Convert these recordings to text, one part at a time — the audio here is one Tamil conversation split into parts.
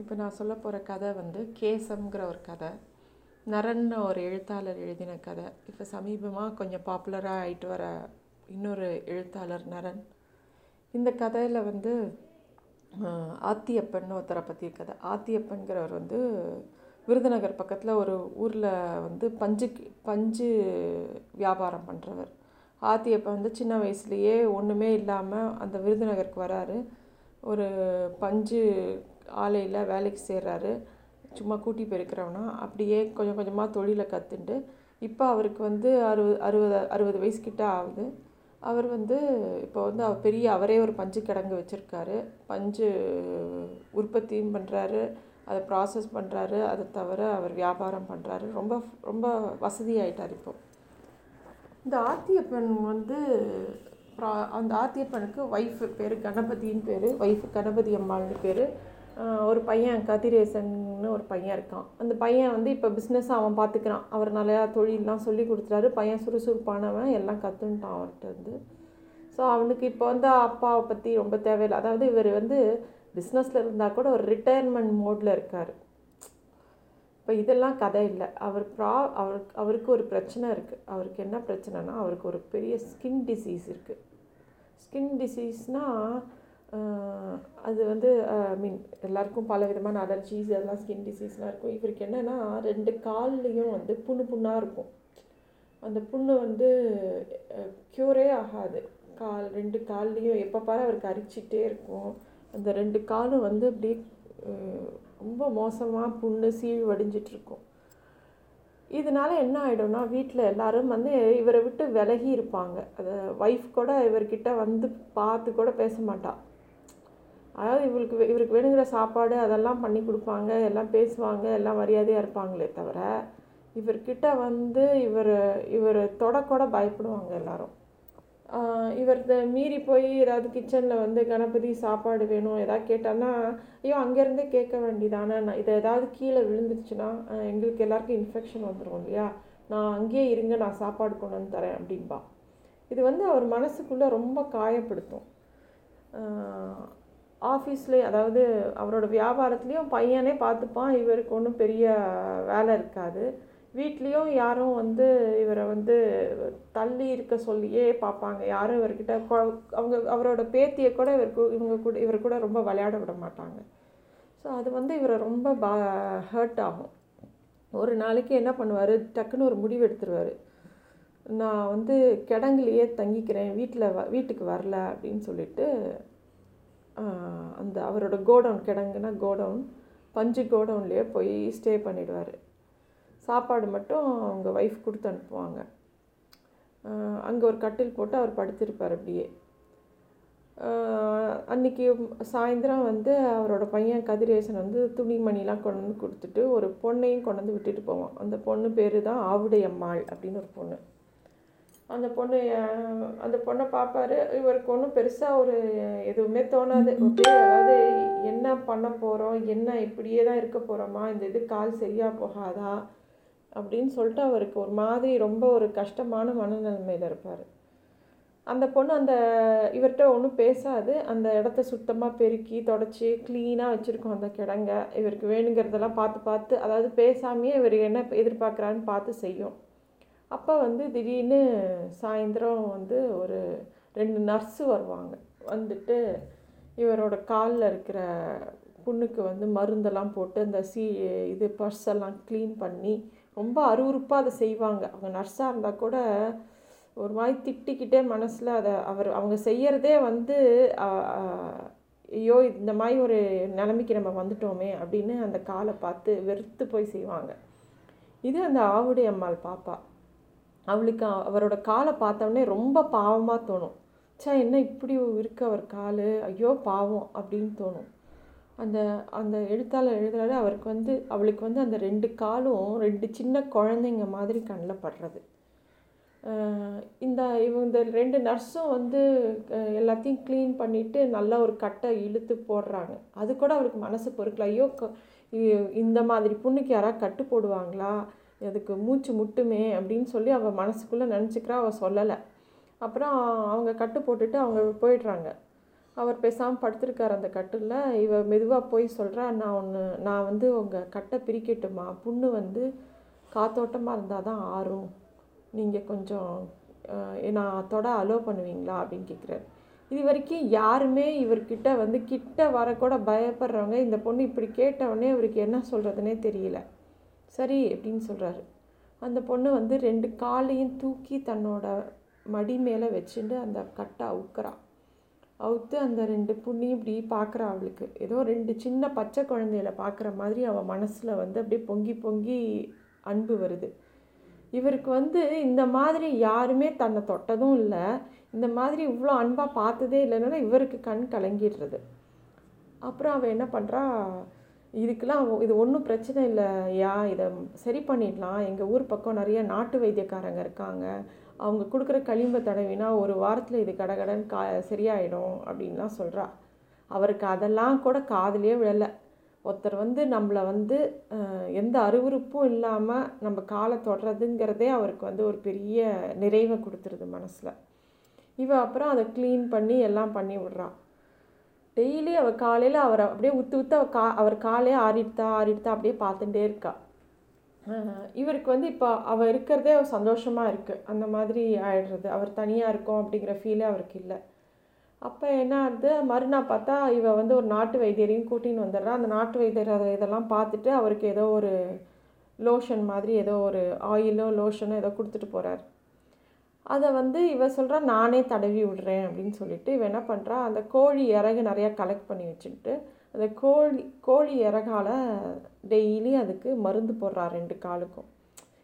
இப்போ நான் சொல்ல போகிற கதை வந்து கேசம்ங்கிற ஒரு கதை. நரன்னு ஒரு எழுத்தாளர் எழுதின கதை. இப்போ சமீபமாக கொஞ்சம் பாப்புலராக ஆகிட்டு வர இன்னொரு எழுத்தாளர் நரன். இந்த கதையில் வந்து ஆத்தியப்பன் ஒருத்தரை பற்றி கதை. ஆத்தியப்பன்கிறவர் வந்து விருதுநகர் பக்கத்தில் ஒரு ஊரில் வந்து பஞ்சு பஞ்சு வியாபாரம் பண்ணுறவர். ஆத்தியப்பன் வந்து சின்ன வயசுலேயே ஒன்றுமே இல்லாமல் அந்த விருதுநகருக்கு வராரு. ஒரு பஞ்சு ஆலையில் வேலைக்கு சேர்றாரு. சும்மா கூட்டி பெருக்கிறவனா அப்படியே கொஞ்சம் கொஞ்சமாக தொழிலை கற்றுண்டு இப்போ அவருக்கு வந்து அறுபது அறுபது அறுபது வயசு கிட்ட ஆகுது. அவர் வந்து இப்போ வந்து அவர் பெரிய அவரே ஒரு பஞ்சு கிடங்கு வச்சுருக்காரு. பஞ்சு உற்பத்தியும் பண்ணுறாரு அதை ப்ராசஸ் பண்ணுறாரு அதை தவிர அவர் வியாபாரம் பண்ணுறாரு ரொம்ப ரொம்ப வசதியாயிட்டார் இப்போ. இந்த ஆத்தியப்பன் வந்து ப்ரா- அந்த ஆத்தியப்பனுக்கு ஒய்ஃபு பேர் கணபதின்னு பேர். ஒய்ஃபு கணபதி அம்மாள்னு பேர். ஒரு பையன் கதிரேசன்னு ஒரு பையன் இருக்கான். அந்த பையன் வந்து இப்போ பிஸ்னஸ் அவன் பார்த்துக்கிறான் அவர் நிறையா தொழிலெலாம் சொல்லி கொடுத்துட்டாரு பையன் சுறுசுறுப்பானவன் எல்லாம் கற்றுன்ட்டான் அவர்கிட்ட வந்து ஸோ அவனுக்கு இப்போ வந்து அப்பாவை பற்றி ரொம்ப தேவையில்லை. அதாவது இவர் வந்து பிஸ்னஸில் இருந்தால் கூட ஒரு ரிட்டையர்மெண்ட் மோடில் இருக்கார். இப்போ இதெல்லாம் கதை இல்லை. அவர் ப்ரா அவருக்கு அவருக்கு ஒரு பிரச்சனை இருக்குது அவருக்கு என்ன பிரச்சனைனா அவருக்கு ஒரு பெரிய ஸ்கின் டிசீஸ் இருக்குது ஸ்கின் டிசீஸ்னால் அது வந்து ஐ மீன் எல்லாருக்கும் பல விதமான அலர்ஜிஸ் அதெல்லாம் ஸ்கின் டிசீஸ்லாம் இருக்கும். இவருக்கு என்னென்னா ரெண்டு கால்லையும் வந்து புண்ணு புண்ணாக இருக்கும். அந்த புண்ணு வந்து க்யூரே ஆகாது. கால் ரெண்டு கால்லையும் எப்போ பாரு அவருக்கு அரிச்சிட்டே இருக்கும். அந்த ரெண்டு காலும் வந்து அப்படியே ரொம்ப மோசமாக புண்ணு சீழ் வடிஞ்சிட்ருக்கும் இதனால் இதனால என்ன ஆகிடும்னா வீட்டில் எல்லாரும் வந்து இவரை விட்டு விலகி இருப்பாங்க. அதை ஒய்ஃப் கூட இவர்கிட்ட வந்து பார்த்து கூட பேச மாட்டாள் அதாவது இவருக்கு இவருக்கு வேணுங்கிற சாப்பாடு அதெல்லாம் பண்ணி கொடுப்பாங்க எல்லாம் பேசுவாங்க எல்லாம் மரியாதையாக இருப்பாங்களே தவிர இவர்கிட்ட வந்து இவர் இவர் தொடக்கூட பயப்படுவாங்க எல்லாரும். ஆஹ் இவர்த மீறி போய் ஏதாவது கிச்சனில் வந்து கணபதி சாப்பாடு வேணும் ஏதாவது கேட்டான்னா ஐயோ அங்கேருந்தே கேட்க வேண்டியதானே நான் இதை ஏதாவது கீழே விழுந்துருச்சுன்னா எங்களுக்கு எல்லாருக்கும் இன்ஃபெக்ஷன் வந்துடும் இல்லையா? நான் அங்கேயே இருங்க நான் சாப்பாடு கொண்டு வந்து தரேன் அப்படின்பா. இது வந்து அவர் மனசுக்குள்ளே ரொம்ப காயப்படுத்தும். ஆஃபீஸ்லேயே அதாவது அவரோட வியாபாரத்துலேயும் பையனே பார்த்துப்பான் இவருக்கு ஒன்றும் பெரிய வேலை இருக்காது. வீட்லேயும் யாரும் வந்து இவரை வந்து தள்ளி இருக்க சொல்லியே பார்ப்பாங்க. யாரும் இவர்கிட்ட அவங்க அவரோட பேத்தியை கூட இவருக்கு இவங்க கூட இவர் கூட ரொம்ப விளையாட விட மாட்டாங்க. ஸோ அது வந்து இவரை ரொம்ப பா ஹர்ட் ஆகும். ஒரு நாளைக்கு என்ன பண்ணுவார்? டக்குன்னு ஒரு முடிவு எடுத்துருவார். நான் வந்து கிடங்குலையே தங்கிக்கிறேன் வீட்டில் வ வீட்டுக்கு வரல அப்படின்னு சொல்லிட்டு அந்த அவரோட கோடவுன் கிடங்குனா கோடவுன் பஞ்சு கோடவுன்லேயே போய் ஸ்டே பண்ணிடுவார். சாப்பாடு மட்டும் அவங்க ஒய்ஃப் கொடுத்து அனுப்புவாங்க. அங்கே ஒரு கட்டில் போட்டு அவர் படுத்திருப்பார் அப்படியே. அன்றைக்கி சாயந்தரம் வந்து அவரோட பையன் கதிரேசன் வந்து துணிமணிலாம் கொண்டு வந்து கொடுத்துட்டு ஒரு பொண்ணையும் கொண்டு வந்து விட்டுட்டு போவான். அந்த பொண்ணு பேர் தான் ஆவுடையம்மாள் அப்படின்னு ஒரு பொண்ணு. அந்த பொண்ணு அந்த பொண்ணை பார்ப்பாரு. இவருக்கு ஒன்றும் பெருசாக ஒரு எதுவுமே தோணாது. அப்படியே அதாவது என்ன பண்ண போகிறோம் என்ன இப்படியே தான் இருக்க போகிறோமா இந்த இது கால் சரியாக போகாதா? அப்படின்னு சொல்லிட்டு அவருக்கு ஒரு மாதிரி ரொம்ப ஒரு கஷ்டமான மனநிலைமையில் இருப்பார். அந்த பொண்ணு அந்த இவர்கிட்ட ஒன்றும் பேசாது. அந்த இடத்த சுத்தமாக பெருக்கி தொடச்சி க்ளீனாக வச்சுருக்கோம் அந்த கிடங்க. இவருக்கு வேணுங்கிறதெல்லாம் பார்த்து பார்த்து அதாவது பேசாமையே இவர் என்ன எதிர்பார்க்குறான்னு பார்த்து செய்யும். அப்போ வந்து திடீர்னு சாயந்தரம் வந்து ஒரு ரெண்டு நர்ஸு வருவாங்க. வந்துட்டு இவரோட காலில் இருக்கிற புண்ணுக்கு வந்து மருந்தெல்லாம் போட்டு அந்த சீ இது பர்ஸ் எல்லாம் க்ளீன் பண்ணி ரொம்ப அருவருப்பாக அதை செய்வாங்க. அவங்க நர்ஸாக இருந்தால் கூட ஒரு மாதிரி திட்டிக்கிட்டே மனசில் அதை அவர் அவங்க செய்கிறதே வந்து ஐயோ இந்த மாதிரி ஒரு நிலைமைக்கு நம்ம வந்துட்டோமே அப்படின்னு அந்த காலை பார்த்து வெறுத்து போய் செய்வாங்க. இது அந்த ஆவுடை அம்மாள் பாப்பா. அவளுக்கு அவரோட காலை பார்த்தோன்னே ரொம்ப பாவமாக தோணும். சே என்ன இப்படி இருக்கு அவர் கால்? ஐயோ பாவம் அப்படின்னு தோணும். அந்த அந்த எழுத்தாளர் எழுதுறாரு அவருக்கு வந்து அவளுக்கு வந்து அந்த ரெண்டு காலும் ரெண்டு சின்ன குழந்தைங்க மாதிரி கண்ணில் படுறது. இந்த இவங்க இந்த ரெண்டு நர்ஸும் வந்து எல்லாத்தையும் க்ளீன் பண்ணிவிட்டு நல்லா ஒரு கட்டை இழுத்து போடுறாங்க. அது கூட அவருக்கு மனசு பொறுக்கல. ஐயோ க- இ- இந்த மாதிரி புண்ணுக்கு யாராவது கட்டு போடுவாங்களா? அதுக்கு மூச்சு முட்டுமே அப்படின்னு சொல்லி அவள் மனசுக்குள்ளே நினச்சிக்கிறா அவள் சொல்லலை. அப்புறம் அவங்க கட்டு போட்டுட்டு அவங்க போயிடுறாங்க. அவர் பேசாமல் படுத்திருக்கார் அந்த கட்டில். இவ மெதுவாக போய் சொல்கிறா நான் ஒன்று நான் வந்து உங்கள் கட்டை பிரிக்கட்டுமா புண்ணு வந்து காத்தோட்டமாக இருந்தால் தான் ஆறும். நீங்கள் கொஞ்சம் நான் தொட அலோ பண்ணுவீங்களா? அப்படின்னு கேட்குறாரு இது வரைக்கும் யாருமே இவர்கிட்ட வந்து கிட்ட வரக்கூட பயப்படுறவங்க இந்த பொண்ணு இப்படி கேட்டவுடனே இவருக்கு என்ன சொல்கிறதுனே தெரியல. சரி அப்படின்னு சொல்கிறாரு அந்த பொண்ணு வந்து ரெண்டு காலையும் தூக்கி தன்னோட மடி மேலே வச்சுட்டு அந்த கட்டை அவுக்கிறா. அவுத்து அந்த ரெண்டு புண்ணியும் இப்படி பார்க்குறா அவளுக்கு. ஏதோ ரெண்டு சின்ன பச்சை குழந்தையில பார்க்குற மாதிரி அவள் மனசில் வந்து அப்படியே பொங்கி பொங்கி அன்பு வருது. இவருக்கு வந்து இந்த மாதிரி யாருமே தன்னை தொட்டதும் இல்லை. இந்த மாதிரி இவ்வளோ அன்பாக பார்த்ததே இல்லைன்னா இவருக்கு கண் கலங்கிடுறது. அப்புறம் அவள் என்ன பண்ணுறா இதுக்கெல்லாம் இது ஒன்றும் பிரச்சனை இல்லை யா இதை சரி பண்ணிடலாம். எங்கள் ஊர் பக்கம் நிறைய நாட்டு வைத்தியக்காரங்க இருக்காங்க. அவங்க கொடுக்குற களிம்ப தடவினா ஒரு வாரத்தில் இது கடகடன் கா சரியாயிடும் அப்படின்லாம் சொல்கிறா அவருக்கு அதெல்லாம் கூட காதலே விழலை. ஒருத்தர் வந்து நம்மளை வந்து எந்த அருவருப்பும் இல்லாமல் நம்ம காலை தொடுறதுங்கிறதே அவருக்கு வந்து ஒரு பெரிய நிறைவை கொடுத்துருது மனசில். இவள் அப்புறம் அதை க்ளீன் பண்ணி எல்லாம் பண்ணி விடுறா. டெய்லி அவள் காலையில் அவரை அப்படியே உத்து உத்து அவள் கா அவர் காலையே ஆறிடுத்தா ஆறிடுத்தா அப்படியே பார்த்துட்டே இருக்கா. இவருக்கு வந்து இப்போ அவள் இருக்கிறதே ஒரு சந்தோஷமாக இருக்குது அந்த மாதிரி ஆயிடுறது. அவர் தனியாக இருக்கோம் அப்படிங்கிற ஃபீலே அவருக்கு இல்லை. அப்போ என்ன ஆகுது? மறுநாள் பார்த்தா இவ வந்து ஒரு நாட்டு வைத்தியரையும் கூட்டின்னு வந்துடுறா. அந்த நாட்டு வைத்தியர் அதை இதெல்லாம் பார்த்துட்டு அவருக்கு ஏதோ ஒரு லோஷன் மாதிரி ஏதோ ஒரு ஆயிலோ லோஷனோ ஏதோ கொடுத்துட்டு போகிறார் அதை வந்து இவ சொல்கிறா நானே தடவி விடுறேன் அப்படின்னு சொல்லிட்டு இவ என்ன பண்ணுறா அந்த கோழி இறகு நிறையா கலெக்ட் பண்ணி வச்சுக்கிட்டு அந்த கோழி கோழி இறகால டெய்லி அதுக்கு மருந்து போடுறா ரெண்டு காலுக்கும்.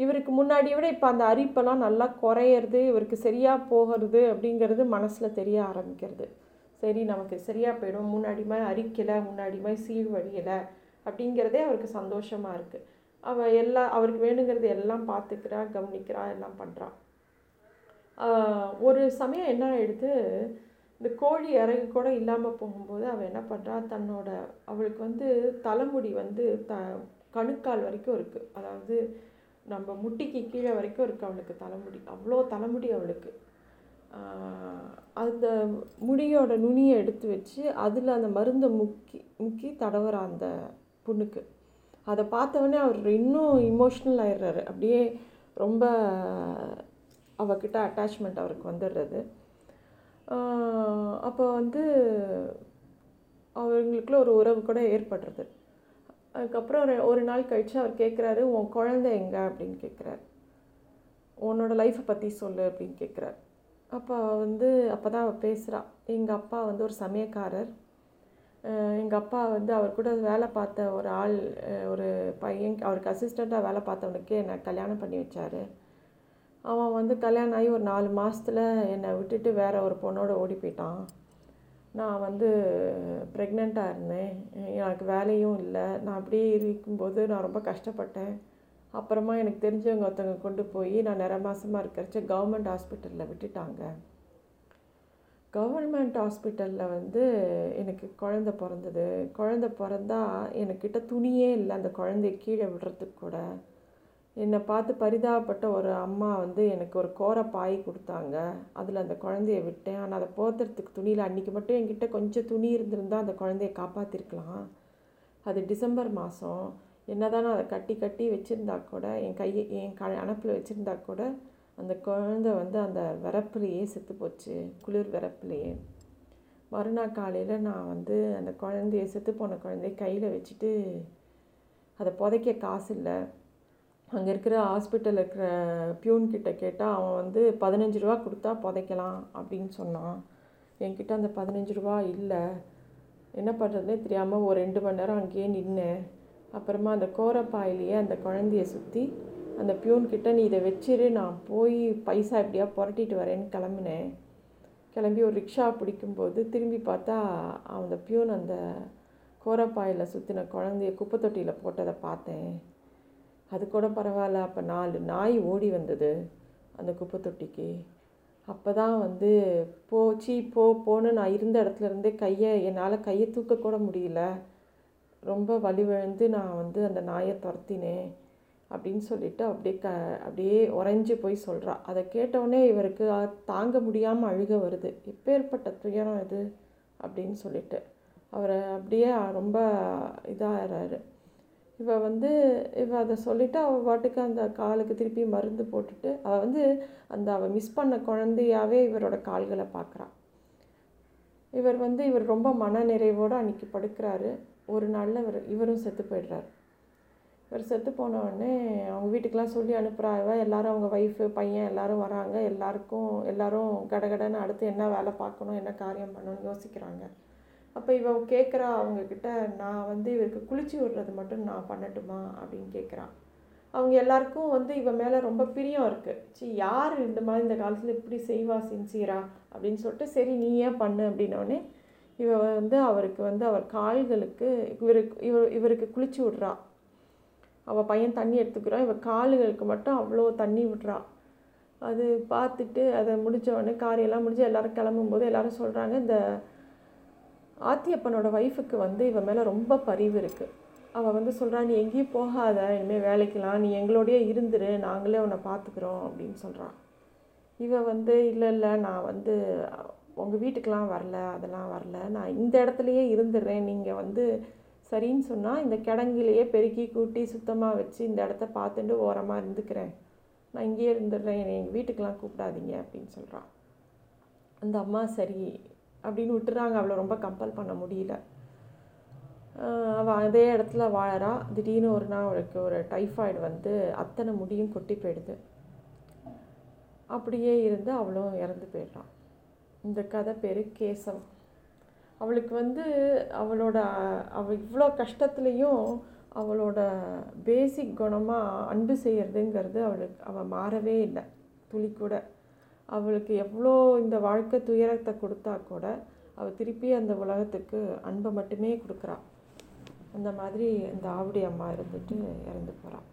இவருக்கு முன்னாடியை விட இப்போ அந்த அரிப்பெல்லாம் நல்லா குறையிறது இவருக்கு சரியாக போகிறது அப்படிங்கிறது மனசில் தெரிய ஆரம்பிக்கிறது. சரி நமக்கு சரியாக போயிடும். முன்னாடி மாதிரி அரிக்கலை முன்னாடி மாதிரி சீழ் வழியலை அப்படிங்கிறதே அவருக்கு சந்தோஷமாக இருக்குது அவள் எல்லா அவருக்கு வேணுங்கிறது எல்லாம் பார்த்துக்கிறா கவனிக்கிறா எல்லாம் பண்ணுறா ஒரு சமயம் என்ன ஆயிடுது? இந்த கோழி இறகு கூட இல்லாமல் போகும்போது அவள் என்ன பண்ணுறா தன்னோட அவளுக்கு வந்து தலைமுடி வந்து த கணுக்கால் வரைக்கும் இருக்குது அதாவது நம்ம முட்டிக்கு கீழே வரைக்கும் இருக்குது அவளுக்கு தலைமுடி. அவ்வளோ தலைமுடி அவளுக்கு. அந்த முடியோட நுனியை எடுத்து வச்சு அதில் அந்த மருந்தை முக்கி முக்கி தடவுற அந்த பொண்ணுக்கு. அதை பார்த்தவொடனே அவர் இன்னும் இமோஷ்னல் ஆயிடுறாரு. அப்படியே ரொம்ப அவகிட்ட அட்டாச்மெண்ட் அவருக்கு வந்துடுறது. அப்போ வந்து அவங்களுக்குள்ள ஒரு உறவு கூட ஏற்படுறது. அதுக்கப்புறம் ஒரு ஒரு நாள் கழித்து அவர் கேட்குறாரு உன் குழந்தை எங்கே? அப்படின்னு கேட்குறாரு உன்னோட லைஃப்பை பற்றி சொல்லு அப்படின்னு கேட்குறாரு அப்போ வந்து அப்போ தான் அவள் பேசுகிறா எங்கள் அப்பா வந்து ஒரு சமயக்காரர். எங்கள் அப்பா வந்து அவர் கூட வேலை பார்த்த ஒரு ஆள் ஒரு பையன் அவருக்கு அசிஸ்டண்ட்டாக வேலை பார்த்தவனுக்கு என்னை கல்யாணம் பண்ணி வச்சார். அவன் வந்து கல்யாணம் ஆகி ஒரு நாலு மாதத்தில் என்னை விட்டுட்டு வேற ஒரு பொண்ணோட ஓடி போயிட்டான். நான் வந்து ப்ரெக்னெண்ட்டாக இருந்தேன். எனக்கு வேலையும் இல்லை. நான் அப்படியே இருக்கும்போது நான் ரொம்ப கஷ்டப்பட்டேன். அப்புறமா எனக்கு தெரிஞ்சவங்க ஒருத்தவங்க கொண்டு போய் நான் நிற மாதமாக இருக்கிறச்ச கவர்மெண்ட் ஹாஸ்பிட்டலில் விட்டுட்டாங்க. கவர்மெண்ட் ஹாஸ்பிட்டலில் வந்து எனக்கு குழந்த பிறந்தது. குழந்த பிறந்தா எனக்கிட்ட துணியே இல்லை. அந்த குழந்தைய கீழே விடுறதுக்கு கூட. என்னை பார்த்து பரிதாபப்பட்ட ஒரு அம்மா வந்து எனக்கு ஒரு கோர பாய் கொடுத்தாங்க. அதில் அந்த குழந்தைய விட்டேன். ஆனால் அதை போத்துறதுக்கு துணியில் அன்றைக்கி மட்டும் என்கிட்ட கொஞ்சம் துணி இருந்திருந்தால் அந்த குழந்தைய காப்பாற்றிருக்கலாம் அது டிசம்பர் மாதம் என்னதான் நான் அதை கட்டி கட்டி வச்சுருந்தா கூட என் கையை என் க அணப்பில் வச்சுருந்தா கூட அந்த குழந்தை வந்து அந்த விரப்புலையே செத்து போச்சு. குளிர் விரப்புலையே. மறுநாள் காலையில் நான் வந்து அந்த குழந்தைய செத்து போன குழந்தைய கையில் வச்சுட்டு அதை புதைக்க காசு இல்லை. அங்கே இருக்கிற ஹாஸ்பிட்டலில் இருக்கிற பியூன்கிட்ட கேட்டால் அவன் வந்து பதினஞ்சு ரூபா கொடுத்தா புதைக்கலாம் அப்படின்னு சொன்னான். என்கிட்ட அந்த பதினஞ்சு ரூபா இல்லை. என்ன பண்ணுறதுனே தெரியாமல் ஒரு ரெண்டு மணி நேரம் அங்கேயே நின்னேன் அப்புறமா அந்த கோரப்பாயிலேயே அந்த குழந்தைய சுற்றி அந்த பியூன்கிட்ட நீ இதை வச்சிரு நான் போய் பைசா எப்படியா புரட்டிட்டு வரேன்னு கிளம்புனேன். கிளம்பி ஒரு ரிக்ஷா பிடிக்கும்போது திரும்பி பார்த்தா அந்த பியூன் அந்த கோரப்பாயில் சுற்றின குழந்தைய குப்பை தொட்டியில் போட்டதை பார்த்தேன். அது கூட பரவாயில்ல. அப்போ நாலு நாய் ஓடி வந்தது அந்த குப்பை தொட்டிக்கு அப்போ தான் வந்து போ போ போன்னு நான் இருந்த இடத்துல இருந்தே கையை என்னால் கையை தூக்கக்கூட முடியல. ரொம்ப வலிவிழந்து நான் வந்து அந்த நாயை துரத்தினேன். அப்படின்னு சொல்லிட்டு அப்படியே க அப்படியே உறைஞ்சி போய் சொல்கிறா அதை கேட்டவுடனே இவருக்கு தாங்க முடியாமல் அழுக வருது. எப்பேற்பட்ட துயரம் இது? அப்படின்னு சொல்லிட்டு. அவரை அப்படியே ரொம்ப இதாகிறாரு இவள் வந்து இவள் அதை சொல்லிவிட்டு அவள் பாட்டுக்கு அந்த காலுக்கு திருப்பி மருந்து போட்டுட்டு அவள் வந்து அந்த அவள் மிஸ் பண்ண குழந்தையாகவே இவரோட கால்களை பார்க்குறான் இவர் வந்து இவர் ரொம்ப மன நிறைவோடு அன்றைக்கி படுக்கிறாரு. ஒரு நாளில் இவர் இவரும் செத்து போயிடுறாரு. இவர் செத்து போன அவங்க வீட்டுக்கெலாம் சொல்லி அனுப்புகிறா இவன் எல்லோரும் அவங்க ஒய்ஃபு பையன் எல்லோரும் வராங்க. எல்லாருக்கும் எல்லோரும் கடகடன்னு அடுத்து என்ன வேலை பார்க்கணும் என்ன காரியம் பண்ணணும்னு யோசிக்கிறாங்க. அப்போ இவ கேட்குறா அவங்கக்கிட்ட நான் வந்து இவருக்கு குளிச்சு விடுறது மட்டும் நான் பண்ணட்டுமா? அப்படின்னு கேட்குறா அவங்க எல்லாருக்கும் வந்து இவன் மேலே ரொம்ப பிரியம் இருக்குது சி யார் இந்த மாதிரி இந்த காலத்தில் இப்படி செய்வா சின்சியரா? அப்படின்னு சொல்லிட்டு சரி நீ ஏன் பண்ணு? அப்படின்னோடனே இவ வந்து அவருக்கு வந்து அவர் கால்களுக்கு இவருக்கு இவர் இவருக்கு குளிச்சு விட்றா. அவள் பையன் தண்ணி எடுத்துக்கிறான் இவள் கால்களுக்கு மட்டும் அவ்வளோ தண்ணி விட்றா. அது பார்த்துட்டு அதை முடித்தவொடனே காரியெல்லாம் முடிஞ்சு எல்லோரும் கிளம்பும்போது எல்லோரும் சொல்கிறாங்க இந்த ஆத்தியப்பனோட ஒய்ஃபுக்கு வந்து இவன் மேலே ரொம்ப பரிவு இருக்குது அவள் வந்து சொல்கிறா நீ எங்கேயும் போகாத இனிமேல் வேலைக்கெலாம் நீ எங்களோடையே இருந்துரு நாங்களே உன்னை பார்த்துக்குறோம் அப்படின்னு சொல்கிறான் இவன் வந்து இல்லை இல்லை நான் வந்து உங்கள் வீட்டுக்கெலாம் வரல அதெல்லாம் வரல. நான் இந்த இடத்துலையே இருந்துடுறேன் நீங்கள் வந்து சரின்னு சொன்னால் இந்த கிடங்கிலேயே பெருக்கி கூட்டி சுத்தமாக வச்சு இந்த இடத்த பார்த்துட்டு ஓரமாக இருந்துக்கிறேன். நான் இங்கேயே இருந்துடுறேன் என்னை எங்கள் வீட்டுக்கெலாம் கூப்பிடாதீங்க அப்படின்னு சொல்கிறான் அந்த அம்மா சரி அப்படின்னு விட்டுறாங்க. அவளை ரொம்ப கம்பல் பண்ண முடியல. அவள் அதே இடத்துல வாழறா. திடீர்னு ஒரு நாள் அவளுக்கு ஒரு டைஃபாய்டு வந்து அத்தனை முடியும் கொட்டி போயிடுது. அப்படியே இருந்து அவளும் இறந்து போயிடுறான். இந்த கதை பேர் கேசவ் அவளுக்கு வந்து அவளோட அவள் இவ்வளோ கஷ்டத்துலேயும் அவளோட பேசிக் குணமாக அன்பு செய்கிறதுங்கிறது அவளுக்கு அவள் மாறவே இல்லை. துளி கூட. அவளுக்கு எவ்வளோ இந்த வாழ்க்கை துயரத்தை கொடுத்தா கூட அவள் திருப்பி அந்த உலகத்துக்கு அன்பை மட்டுமே கொடுக்குறாள் அந்த மாதிரி அந்த ஆவுடி அம்மா இருந்துட்டு இறந்து போகிறாள்